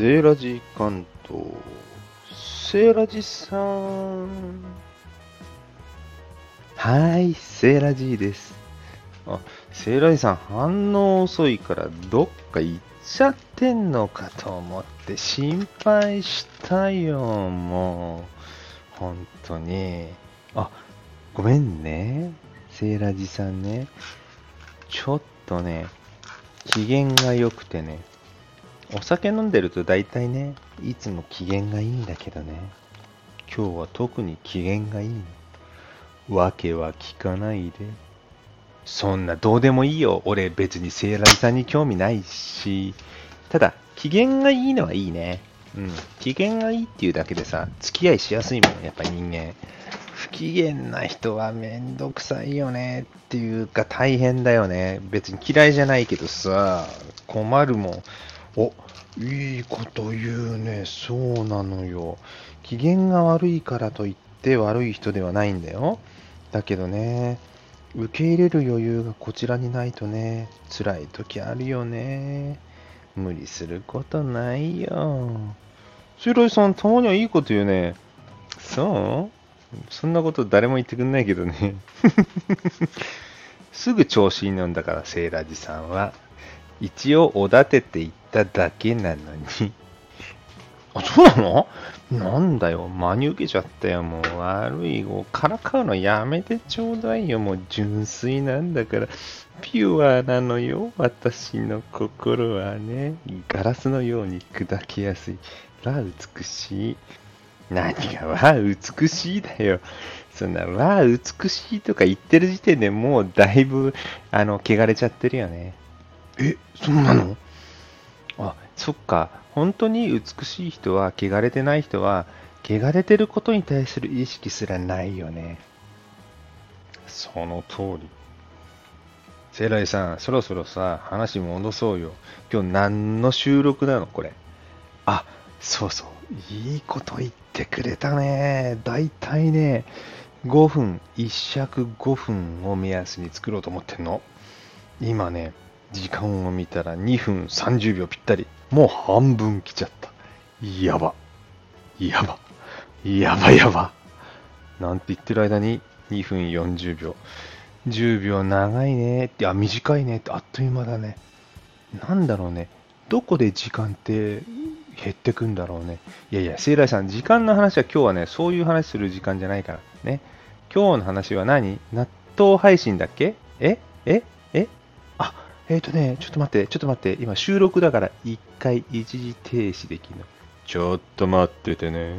セーラジー関東。セーラジーさん。はい、セーラジーです。あ、セーラジさん反応遅いからどっか行っちゃってんのかと思って心配したよ、もう。本当に。あ、ごめんね。セーラジーさんね。ちょっとね、機嫌が良くてね。お酒飲んでると大体ね、いつも機嫌がいいんだけどね。今日は特に機嫌がいいの。わけは聞かないで。そんなどうでもいいよ。俺別にセーラーさんに興味ないし。ただ、機嫌がいいのはいいね。うん。機嫌がいいっていうだけでさ、付き合いしやすいもん、やっぱ人間。不機嫌な人はめんどくさいよねっていうか大変だよね。別に嫌いじゃないけどさ、困るもん。お、いいこと言うね。そうなのよ。機嫌が悪いからといって悪い人ではないんだよ。だけどね、受け入れる余裕がこちらにないとね、辛い時あるよね。無理することないよ。白井さん、たまにはいいこと言うね。そう？そんなこと誰も言ってくんないけどね。すぐ調子に乗るんだから、セーラジさんは。一応おだてて言っただけなのに。あ、そうなの？なんだよ、真に受けちゃったよ、もう悪い。もうからかうのやめてちょうだいよ、もう純粋なんだから。ピュアなのよ、私の心はね。ガラスのように砕けやすい。わ、美しい。何がわ、美しいだよ。そんな、わ、美しいとか言ってる時点でもうだいぶ、あの、汚れちゃってるよね。え、そうなの？あ、そっか。本当に美しい人は、汚れてない人は、汚れてることに対する意識すらないよね。その通り。セライさん、そろそろさ、話戻そうよ。今日何の収録なの？これ。あ、そうそう。いいこと言ってくれたね。だいたいね、5分、1尺5分を目安に作ろうと思ってんの。今ね、時間を見たら2分30秒ぴったり。もう半分来ちゃった。やば。やば。やばやば。なんて言ってる間に2分40秒。10秒長いねって、あ、短いねって、あっという間だね。なんだろうね。どこで時間って減ってくんだろうね。いやいや、セイライさん、時間の話は今日はね、そういう話する時間じゃないからね。今日の話は何？納豆配信だっけ？え？え？えっ、ー、とね、ちょっと待って、ちょっと待って、今収録だから一回一時停止できるの。ちょっと待っててね。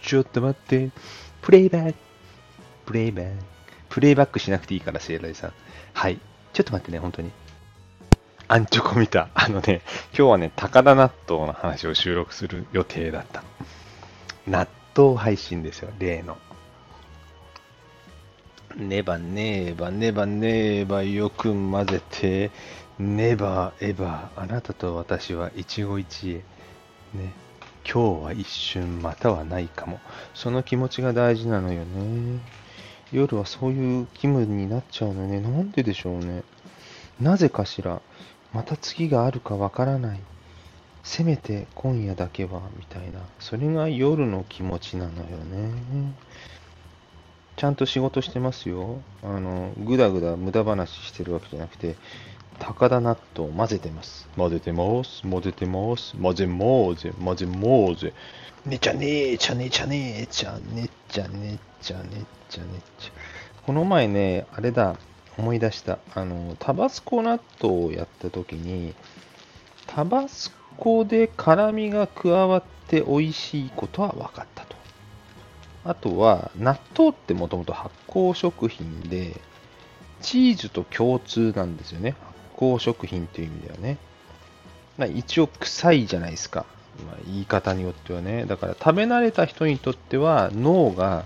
ちょっと待って。プレイバック。プレイバック。プレイバックしなくていいから、セイライさん。はい。ちょっと待ってね、本当に。アンチョコ見た。あのね、今日はね、高田納豆の話を収録する予定だったの。納豆配信ですよ、例の。ねばねばねばねばよく混ぜて、ねばえばあなたと私は一期一会。ね。今日は一瞬またはないかも。その気持ちが大事なのよね。夜はそういう気分になっちゃうのね。なんででしょうね。なぜかしら。また次があるかわからない。せめて今夜だけは、みたいな。それが夜の気持ちなのよね。ちゃんと仕事してますよ。あの、ぐだぐだ無駄話してるわけじゃなくて、高田納豆混ぜてます。混ぜてます。混ぜてます。混ぜもうぜ。混ぜもうぜ。ねちゃねちゃねちゃねちゃねちゃねちゃねちゃねちゃ。この前ね、あれだ、思い出した。あの、タバスコ納豆をやった時に、タバスコで辛みが加わって美味しいことは分かったと。あとは、納豆ってもともと発酵食品で、チーズと共通なんですよね。発酵食品という意味ではね。ま、一応臭いじゃないですか。まあ、言い方によってはね。だから食べ慣れた人にとっては脳が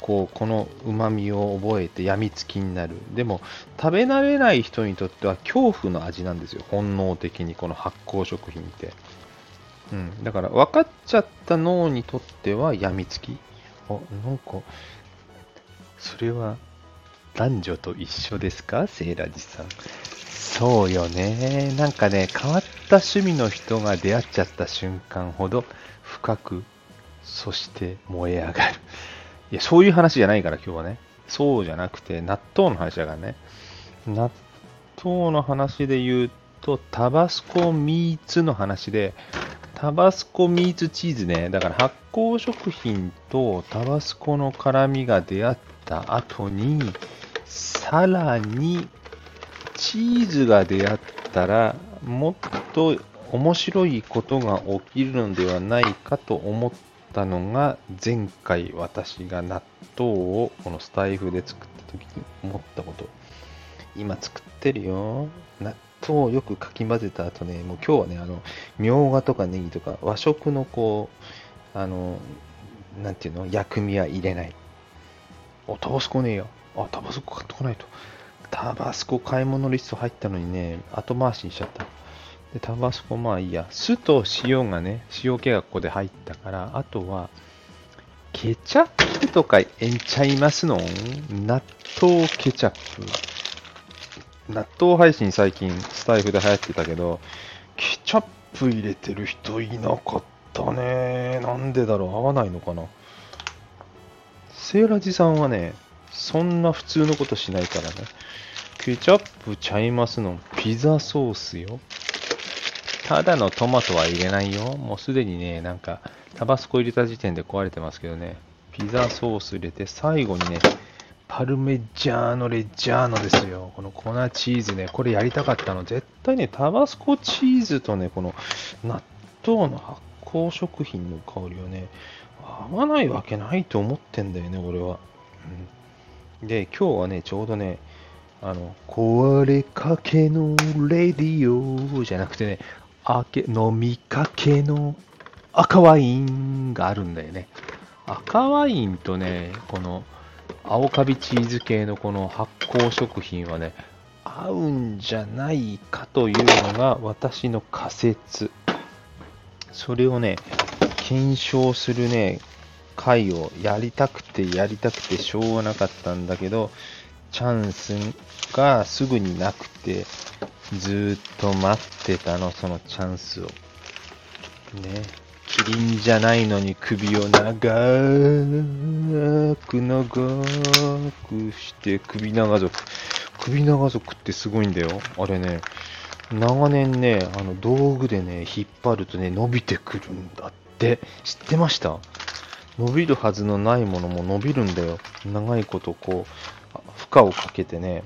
こうこの旨味を覚えてやみつきになる。でも食べ慣れない人にとっては恐怖の味なんですよ。本能的にこの発酵食品って。うん。だから分かっちゃった脳にとってはやみつき。あ、なんか、それは男女と一緒ですか？セイラジさん。そうよね。なんかね、変わった趣味の人が出会っちゃった瞬間ほど深く、そして燃え上がる。いや、そういう話じゃないから今日はね。そうじゃなくて、納豆の話だからね。納豆の話で言うと、タバスコミーツの話で、タバスコミーツチーズね。だから発酵食品とタバスコの辛みが出会った後に、さらにチーズが出会ったら、もっと面白いことが起きるのではないかと思ったのが、前回私が納豆をこのスタイフで作った時に思ったこと。今作ってるよ。納豆をよくかき混ぜた後ね、もう今日はね、あの、みょうがとかネギとか和食のこう、あの、なんていうの、薬味は入れない。お、タバスコねえよ。あ、タバスコ買ってこないと。タバスコ買い物リスト入ったのにね、後回しにしちゃった。で、タバスコまあいいや。酢と塩がね、塩気がここで入ったから、あとは、ケチャップとかえんちゃいますの？納豆ケチャップ。納豆配信最近スタイフで流行ってたけど、ケチャップ入れてる人いなかったね。なんでだろう？合わないのかな？セーラジさんはね、そんな普通のことしないからね。ケチャップちゃいますの？ピザソースよ。ただのトマトは入れないよ。もうすでにね、なんか、タバスコ入れた時点で壊れてますけどね。ピザソース入れて、最後にね、パルメジャーノレジャーノですよ。この粉チーズね、これやりたかったの。絶対ね、タバスコチーズとね、この納豆の発酵食品の香りはね、合わないわけないと思ってんだよね、俺は。うん、で、今日はね、ちょうどね、あの、壊れかけのレディオじゃなくてね、あけ飲みかけの赤ワインがあるんだよね。赤ワインとね、この青カビチーズ系のこの発酵食品はね、合うんじゃないかというのが私の仮説。それをね、検証するね、回をやりたくてやりたくてしょうがなかったんだけど、チャンスがすぐになくて、ずっと待ってたの、そのチャンスを。ね。キリンじゃないのに首を長く長くして首長族。首長族ってすごいんだよ。あれね、長年ね、あの道具でね、引っ張るとね、伸びてくるんだって。知ってました？伸びるはずのないものも伸びるんだよ。長いことこう、負荷をかけてね、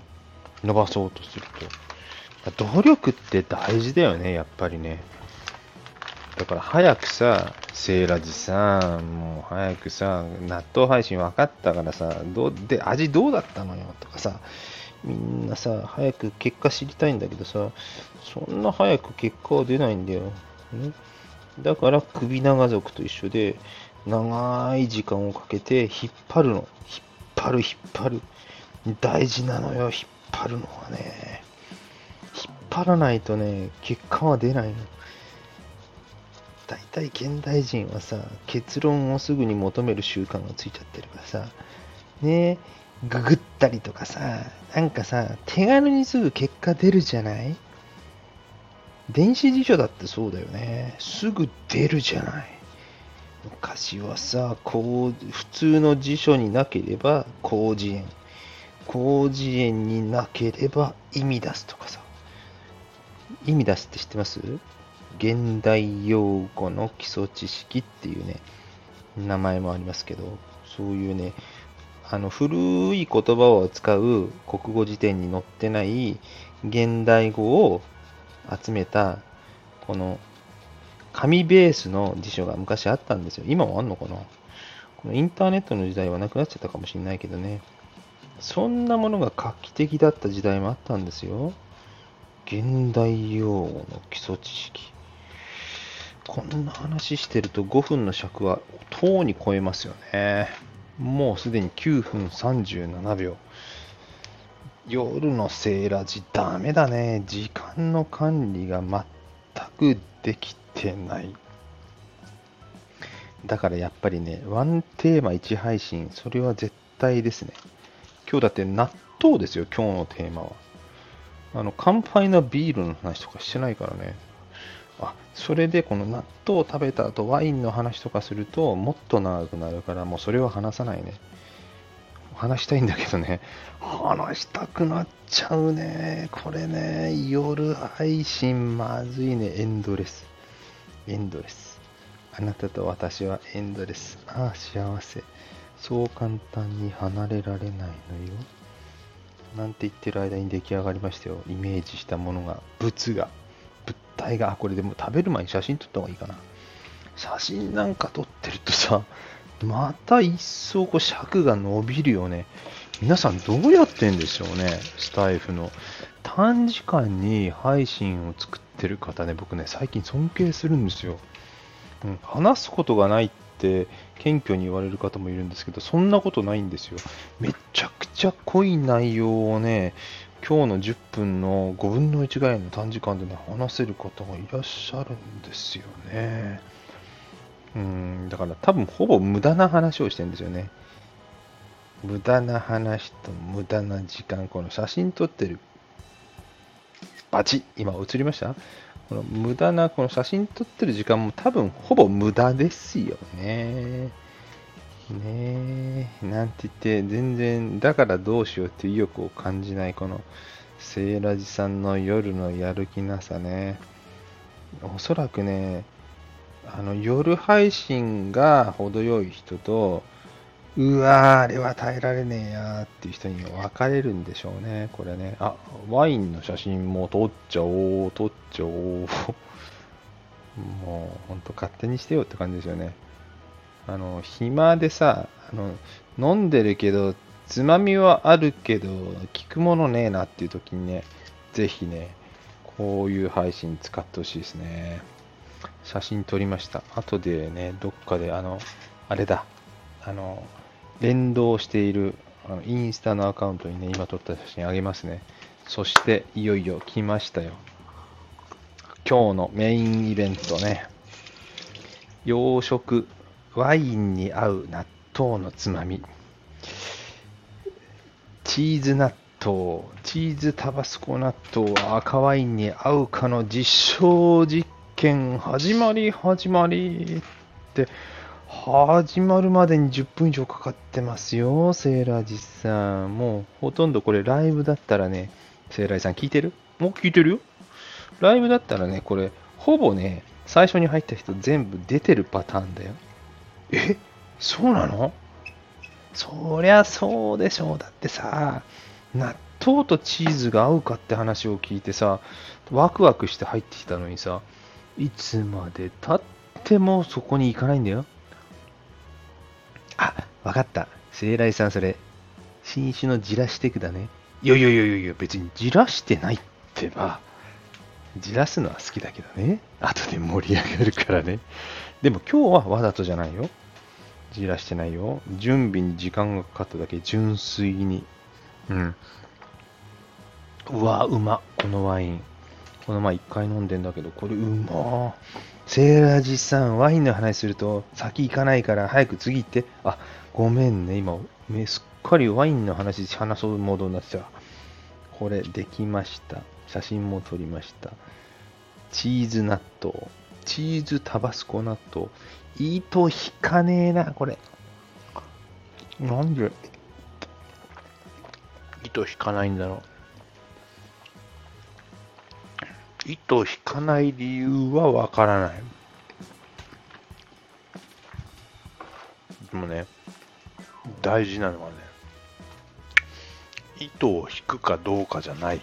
伸ばそうとすると。努力って大事だよね、やっぱりね。だから早くさ、セーラジさん、もう早くさ、納豆配信分かったからさ、どうで、味どうだったのよとかさ、みんなさ、早く結果知りたいんだけどさ、そんな早く結果は出ないんだよ。ね、だから首長族と一緒で、長い時間をかけて引っ張るの。引っ張る、引っ張る。大事なのよ、引っ張るのはね。引っ張らないとね、結果は出ないの。大体現代人はさ、結論をすぐに求める習慣がついちゃってるからさ、ねググったりとかさ、なんかさ、手軽にすぐ結果出るじゃない？電子辞書だってそうだよね。すぐ出るじゃない。昔はさ、こう普通の辞書になければ広辞苑。広辞苑になければ意味出すとかさ。意味出すって知ってます？現代用語の基礎知識っていうね、名前もありますけど、そういうね、あの古い言葉を使う国語辞典に載ってない現代語を集めたこの紙ベースの辞書が昔あったんですよ。今もあんのかな？このインターネットの時代はなくなっちゃったかもしれないけどね。そんなものが画期的だった時代もあったんですよ。現代用語の基礎知識。こんな話してると5分の尺はとうに超えますよね。もうすでに9分37秒。夜のセーラジダメだね。時間の管理が全くできてない。だからやっぱりね、ワンテーマ1配信、それは絶対ですね。今日だって納豆ですよ、今日のテーマは。あの、乾杯のビールの話とかしてないからね。あ、それでこの納豆を食べた後ワインの話とかするともっと長くなるからもうそれは話さないね。話したいんだけどね。話したくなっちゃうね。これね、夜配信まずいね。エンドレス。エンドレス。あなたと私はエンドレス。ああ、幸せ。そう簡単に離れられないのよ。なんて言ってる間に出来上がりましたよ。イメージしたものが、物が、物体が、これでも食べる前に写真撮った方がいいかな。写真なんか撮ってるとさ、また一層こう尺が伸びるよね。皆さんどうやってんでしょうね、スタイフの。短時間に配信を作ってる方ね、僕ね、最近尊敬するんですよ。うん、話すことがないって謙虚に言われる方もいるんですけど、そんなことないんですよ。めちゃくちゃ濃い内容をね、今日の10分の5分の1ぐらいの短時間でね、話せる方がいらっしゃるんですよね。うん、だから多分ほぼ無駄な話をしてるんですよね。無駄な話と無駄な時間、この写真撮ってる。バチ今映りました？この無駄な、この写真撮ってる時間も多分ほぼ無駄ですよね。なんて言って、全然、だからどうしようって意欲を感じない、この、セイラジさんの夜のやる気なさね。おそらくね、あの、夜配信が程よい人と、うわー、あれは耐えられねえやーっていう人に分かれるんでしょうね、これね。あ、ワインの写真も撮っちゃおう、撮っちゃおう。もう、ほんと勝手にしてよって感じですよね。あの、暇でさ、あの、飲んでるけど、つまみはあるけど、聞くものねえなっていう時にね、ぜひね、こういう配信使ってほしいですね。写真撮りました。後でね、どっかで、あの、あれだ、あの、連動しているあのインスタのアカウントにね、今撮った写真あげますね。そして、いよいよ来ましたよ。今日のメインイベントね。洋食、ワインに合う納豆のつまみ。チーズ納豆、チーズタバスコ納豆は赤ワインに合うかの実証実験始まり始まりって始まるまでに10分以上かかってますよ、セーラージさん。もうほとんどこれライブだったらね、セーラージさん聞いてる？もう聞いてるよ。ライブだったらね、これ、ほぼね、最初に入った人全部出てるパターンだよ。え？そうなの？そりゃそうでしょう。だってさ、納豆とチーズが合うかって話を聞いてさ、ワクワクして入ってきたのにさ、いつまで経ってもそこに行かないんだよ。あ、わかった。聖来さん、それ、新種のじらしてくだね。いやいやいやいや、別にじらしてないってば。じらすのは好きだけどね。後で盛り上がるからね。でも今日はわざとじゃないよ。じらしてないよ。準備に時間がかかっただけ、純粋に。うん。うわ、うま。このワイン。この前一回飲んでんだけど、これうまセーラージさん、ワインの話すると先行かないから早く次行って。あ、ごめんね、今、すっかりワインの話話そうモードになってた。これできました。写真も撮りました。チーズ納豆。チーズタバスコ納豆。糸引かねえな、これ。なんで？糸引かないんだろう。糸引かない理由はわからない。でもね、大事なのはね、糸を引くかどうかじゃないよ。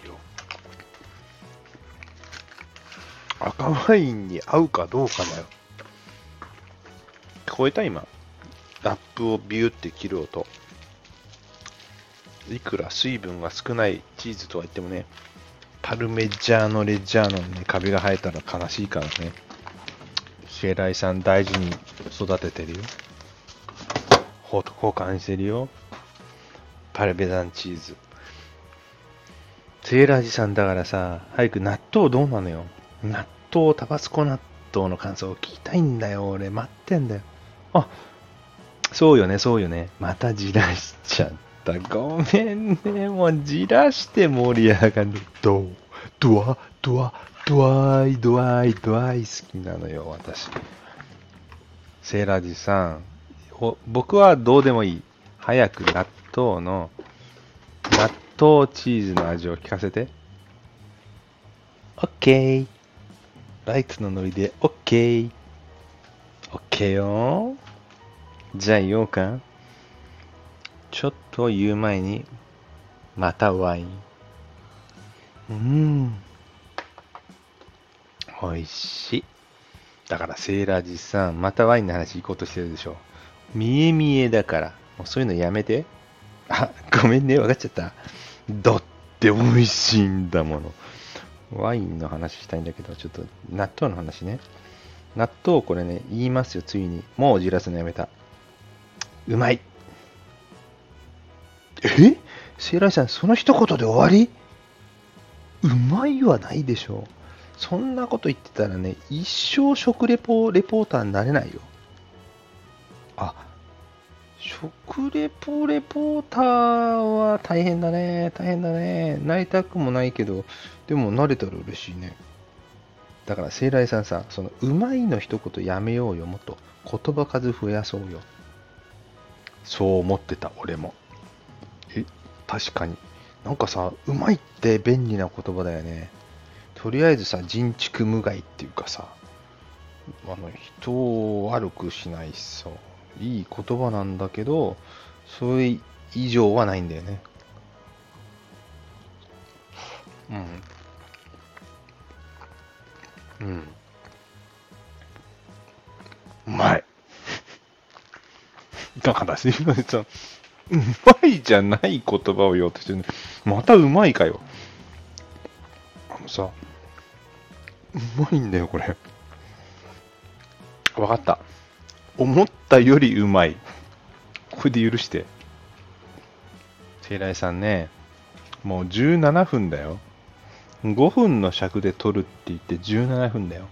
赤ワインに合うかどうかだよ。聞こえた今？ラップをビューって切る音。いくら水分が少ないチーズとは言ってもね、パルメジャーノ・レジャーノにね、カビが生えたら悲しいからね。シェライさん大事に育ててるよ。ホート交換してるよ。パルベザンチーズ。セーラージさんだからさ、早く納豆どうなのよ。納豆、タバスコ納豆の感想を聞きたいんだよ。俺、待ってんだよ。あ、そうよね、そうよね。またじらしちゃった。ごめんね。もうじらして盛り上がる。ドー、ドア、ドア、ドワイ、ドワイ、ドワイ？好きなのよ、私。セーラージさん。僕はどうでもいい。早く納豆の、納豆チーズの味を聞かせて。オッケー。ライトのノリでオッケー。オッケーよ。じゃあ言おうか。ちょっと言う前に、またワイン。うん。美味しい。だからセーラージさん、またワインの話行こうとしてるでしょ。見え見えだから。もうそういうのやめて。あ、ごめんね、分かっちゃった。だって美味しいんだもの。ワインの話したいんだけど、ちょっと納豆の話ね。納豆これね、言いますよ、ついに。もうじらすのやめた。うまい。え？セイライさん、その一言で終わり？うまいはないでしょう。そんなこと言ってたらね、一生食レポレポーターになれないよ。あ、食レポレポーターは大変だね。大変だね。なりたくもないけど、でも慣れたら嬉しいね。だから、聖来さんさ、その、うまいの一言やめようよ。もっと言葉数増やそうよ。そう思ってた、俺も。え、確かに。なんかさ、うまいって便利な言葉だよね。とりあえずさ、人畜無害っていうかさ、あの、人を悪くしないしさ、いい言葉なんだけど、それ以上はないんだよね。うん。うん。うまい。だからすいません、さ、うまいじゃない言葉を言おうとしてるまたうまいかよ。あのさ、うまいんだよ、これ。わかった。思ったよりうまい。これで許して。イさんね、もう17分だよ。5分の尺で撮るって言って17分だよ。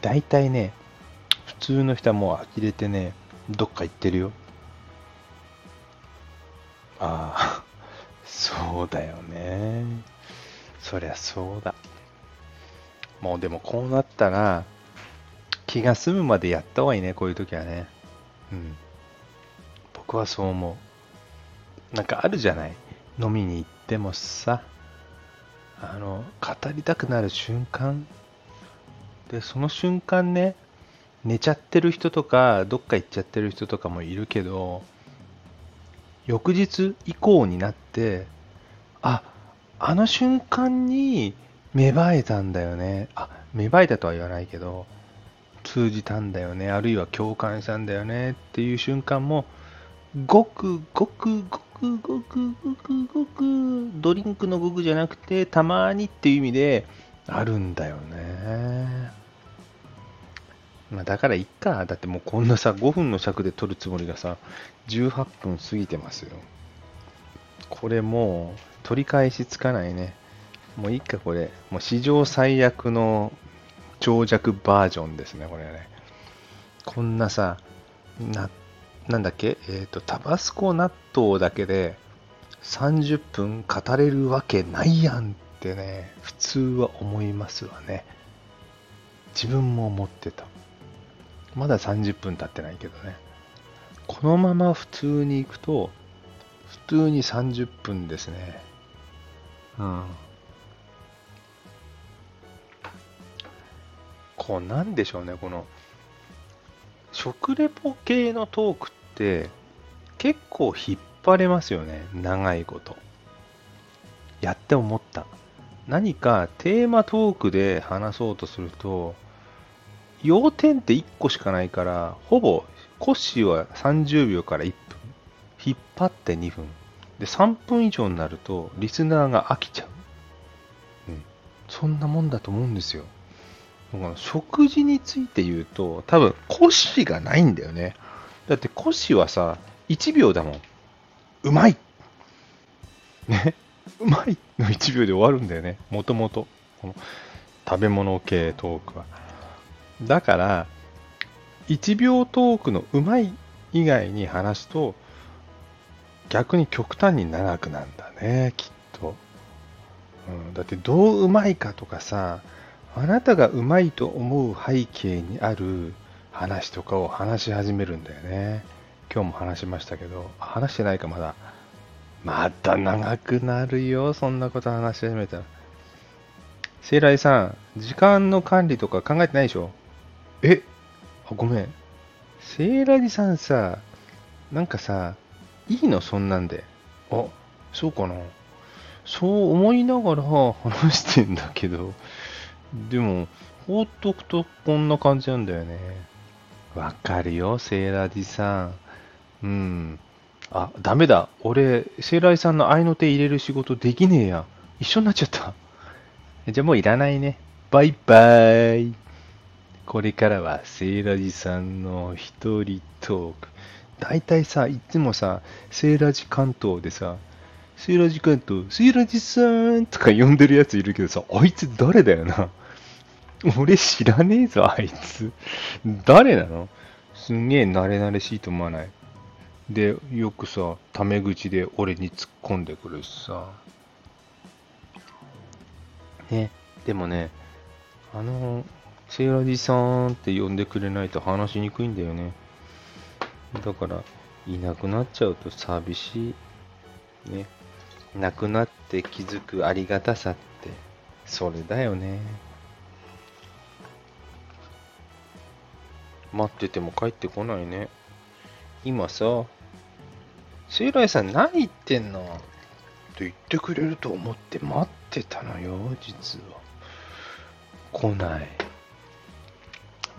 大体ね、普通の人はもう呆れてね、どっか行ってるよ。ああ、そうだよね。そりゃそうだ。もうでもこうなったら、気が済むまでやった方がいいね、こういう時はね。うん。僕はそう思う。なんかあるじゃない？飲みに行ってもさ、あの、語りたくなる瞬間。で、その瞬間ね、寝ちゃってる人とか、どっか行っちゃってる人とかもいるけど、翌日以降になって、あ、あの瞬間に芽生えたんだよね。あ、芽生えたとは言わないけど、通じたんだよね、あるいは共感したんだよねっていう瞬間も、ごくごくごくごくごくごくドリンクのごくじゃなくて、たまにっていう意味であるんだよね。まあ、だからいっか。だってもうこんなさ、5分の尺で撮るつもりがさ、18分過ぎてますよ。これもう取り返しつかないね。もういいか、これ。もう史上最悪の長尺バージョンですね、これね。こんなさ、な、なんだっけ？えっ、ー、と、タバスコ納豆だけで30分語れるわけないやんってね、普通は思いますわね。自分も思ってた。まだ30分経ってないけどね。このまま普通に行くと、普通に30分ですね。うん。こうなんでしょうね、この、食レポ系のトークって結構引っ張れますよね、長いこと。やって思った。何かテーマトークで話そうとすると、要点って1個しかないから、ほぼ、コッシーは30秒から1分。引っ張って2分。で、3分以上になると、リスナーが飽きちゃう。うん。そんなもんだと思うんですよ。食事について言うと、多分、コシがないんだよね。だって、コシはさ、1秒だもん。うまいね。うまいの1秒で終わるんだよね。もともと。この食べ物系トークは。だから、1秒トークのうまい以外に話すと、逆に極端に長くなんだね、きっと。うん、だってどううまいかとかさ、あなたがうまいと思う背景にある話とかを話し始めるんだよね。今日も話しましたけど、話してないかまだ。また長くなるよ、そんなこと話し始めたら。セイライさん、時間の管理とか考えてないでしょ？え？あ、ごめん。セイラジさんさ、なんかさ、いいの？そんなんで。あ、そうかな。そう思いながら話してんだけど、でも、放っとくとこんな感じなんだよね。わかるよ、セイラジさん。うん。あ、ダメだ。俺、セイラジさんの愛の手入れる仕事できねえや。一緒になっちゃった。じゃあもういらないね。バイバーイ。これからはセイラジさんの一人トーク。大体さ、いつもさ、セイラジ関東でさ、セイラージ関東、セイラジさんとか呼んでるやついるけどさ、あいつ誰だよな。俺知らねえぞ、あいつ。誰なの？すんげえ慣れ慣れしいと思わない？で、よくさ、タメ口で俺に突っ込んでくるしさ。ね、でもね、あの、セイラジさんって呼んでくれないと話しにくいんだよね。だから、いなくなっちゃうと寂しい。ね。亡くなって気づくありがたさって、それだよね。待ってても帰ってこないね。今さ、セイライさん何言ってんの？と言ってくれると思って待ってたのよ、実は。来ない。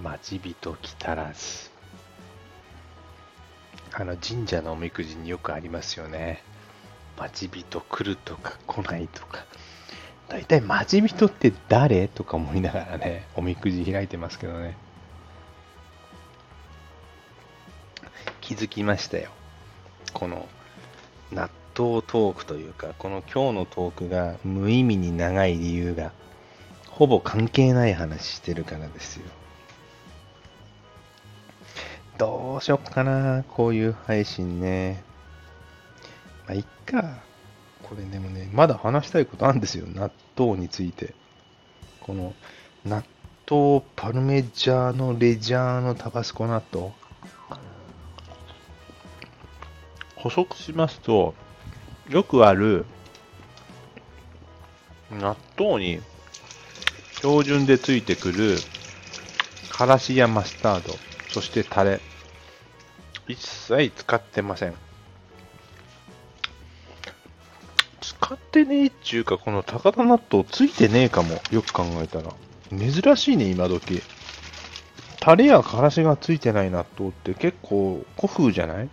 待ち人来たらず。あの神社のおみくじによくありますよね。待ち人来るとか来ないとか。大体待ち人って誰？とか思いながらね、おみくじ開いてますけどね。気づきましたよ。この納豆トークというか、この今日のトークが無意味に長い理由が、ほぼ関係ない話してるからですよ。どうしよっかな、こういう配信ね。まあ、いっか。これでもね、まだ話したいことあるんですよ、納豆について。この、納豆パルメジャーノレジャーノタバスコ納豆。補足しますと、よくある納豆に標準でついてくるからしやマスタード、そしてタレ。一切使ってません。使ってねえっちゅうか、この高田納豆ついてねえかも。よく考えたら。珍しいね、今時。タレやからしがついてない納豆って結構古風じゃない？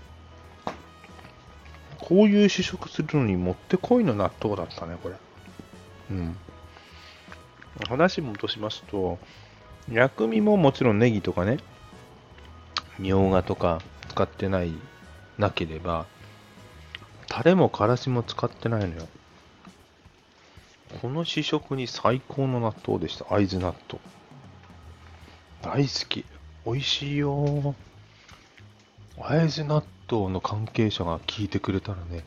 こういう試食するのにもってこいの納豆だったね、これ。うん。話戻しますと、薬味ももちろんネギとかね、みょうがとか使ってない、なければ、タレもからしも使ってないのよ。この試食に最高の納豆でした。会津納豆。大好き。美味しいよ。会津納豆の関係者が聞いてくれたらね、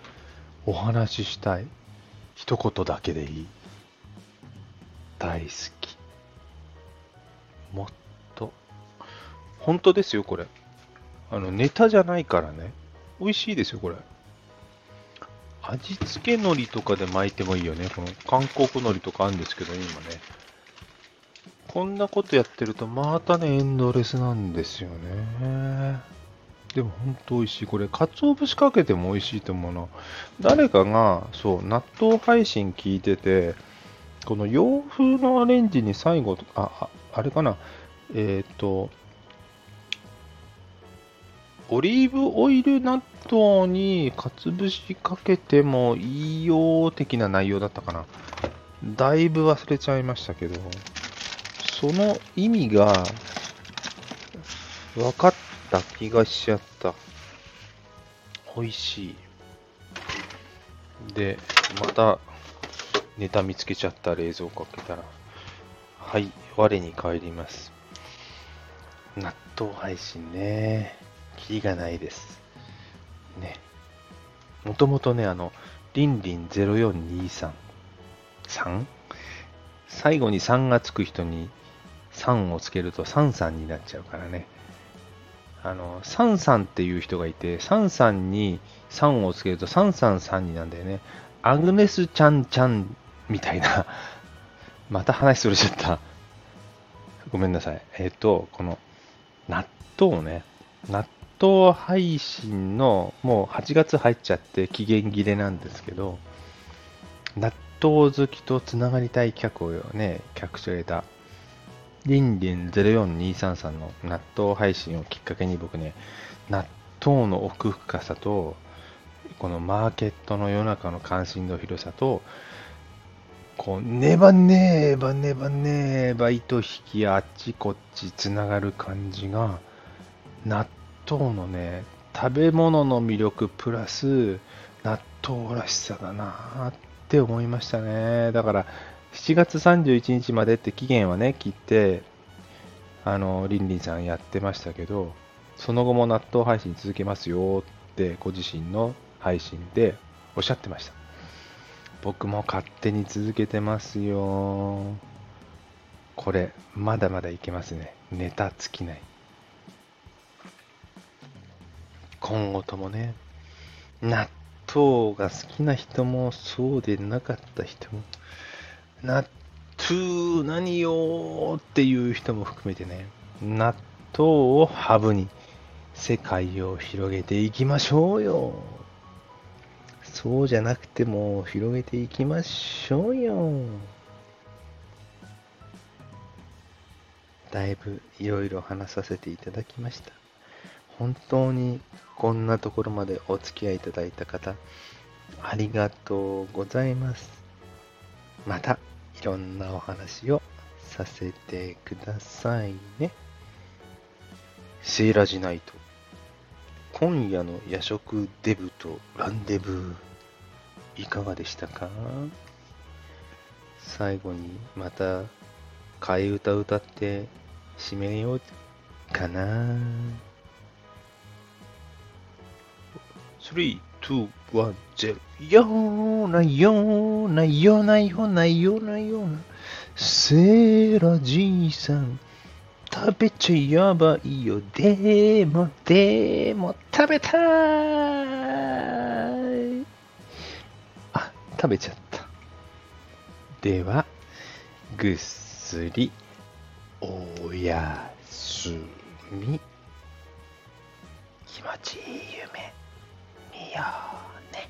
お話ししたい。一言だけでいい。大好き。もっと。本当ですよ、これ。あの、ネタじゃないからね。美味しいですよ、これ。味付け海苔とかで巻いてもいいよね。この韓国海苔とかあるんですけど、今ね。こんなことやってると、またね、エンドレスなんですよね。でも本当美味しい。これ、鰹節かけても美味しいと思うな。誰かが、そう、納豆配信聞いてて、この洋風のアレンジに最後、あ、ああれかな、えっ、ー、と、オリーブオイル納豆にかつ節かけてもいいよ的な内容だったかな。だいぶ忘れちゃいましたけど、その意味が分かった気がしちゃった。美味しい。で、またネタ見つけちゃった冷蔵庫開けたら、はい、我に返ります。納豆配信ね。キリがないです。ね。もともとね、あの、リンリン0423、3? 最後に3がつく人に3をつけると33になっちゃうからね。あの、33っていう人がいて、33に3をつけると333になんだよね。アグネスちゃんちゃんみたいな。また話それちゃった。ごめんなさい。えっ、と、この納豆ね。納豆配信のもう8月入っちゃって期限切れなんですけど、納豆好きとつながりたい客をね、客所入れた、リンリン04233の納豆配信をきっかけに僕ね、納豆の奥深さと、このマーケットの世の中の関心の広さと、こう、ねばねばねばねば糸引きあっちこっちつながる感じが、納豆のね、食べ物の魅力プラス納豆らしさだなって思いましたね。だから、7月31日までって期限はね、切って、あの、りんりんさんやってましたけど、その後も納豆配信続けますよってご自身の配信でおっしゃってました。僕も勝手に続けてますよ。これ、まだまだいけますね。ネタ尽きない。今後ともね、納豆が好きな人も、そうでなかった人も、納豆何よっていう人も含めてね、納豆をハブに世界を広げていきましょうよ。そうじゃなくても広げていきましょうよ。だいぶいろいろ話させていただきました。本当にこんなところまでお付き合いいただいた方、ありがとうございます。また、いろんなお話をさせてくださいね。セーラジナイト。今夜の夜食デブとランデブー、いかがでしたか？最後にまた替え歌歌って締めようかな。3、2、1、0。よーなよーなよーなよーなよーなよーな。セーラじいさん。食べちゃやばいよ。でも、でも、食べたい。あ、食べちゃった。では、ぐっすり、おやすみ。気持ちいい夢。ね。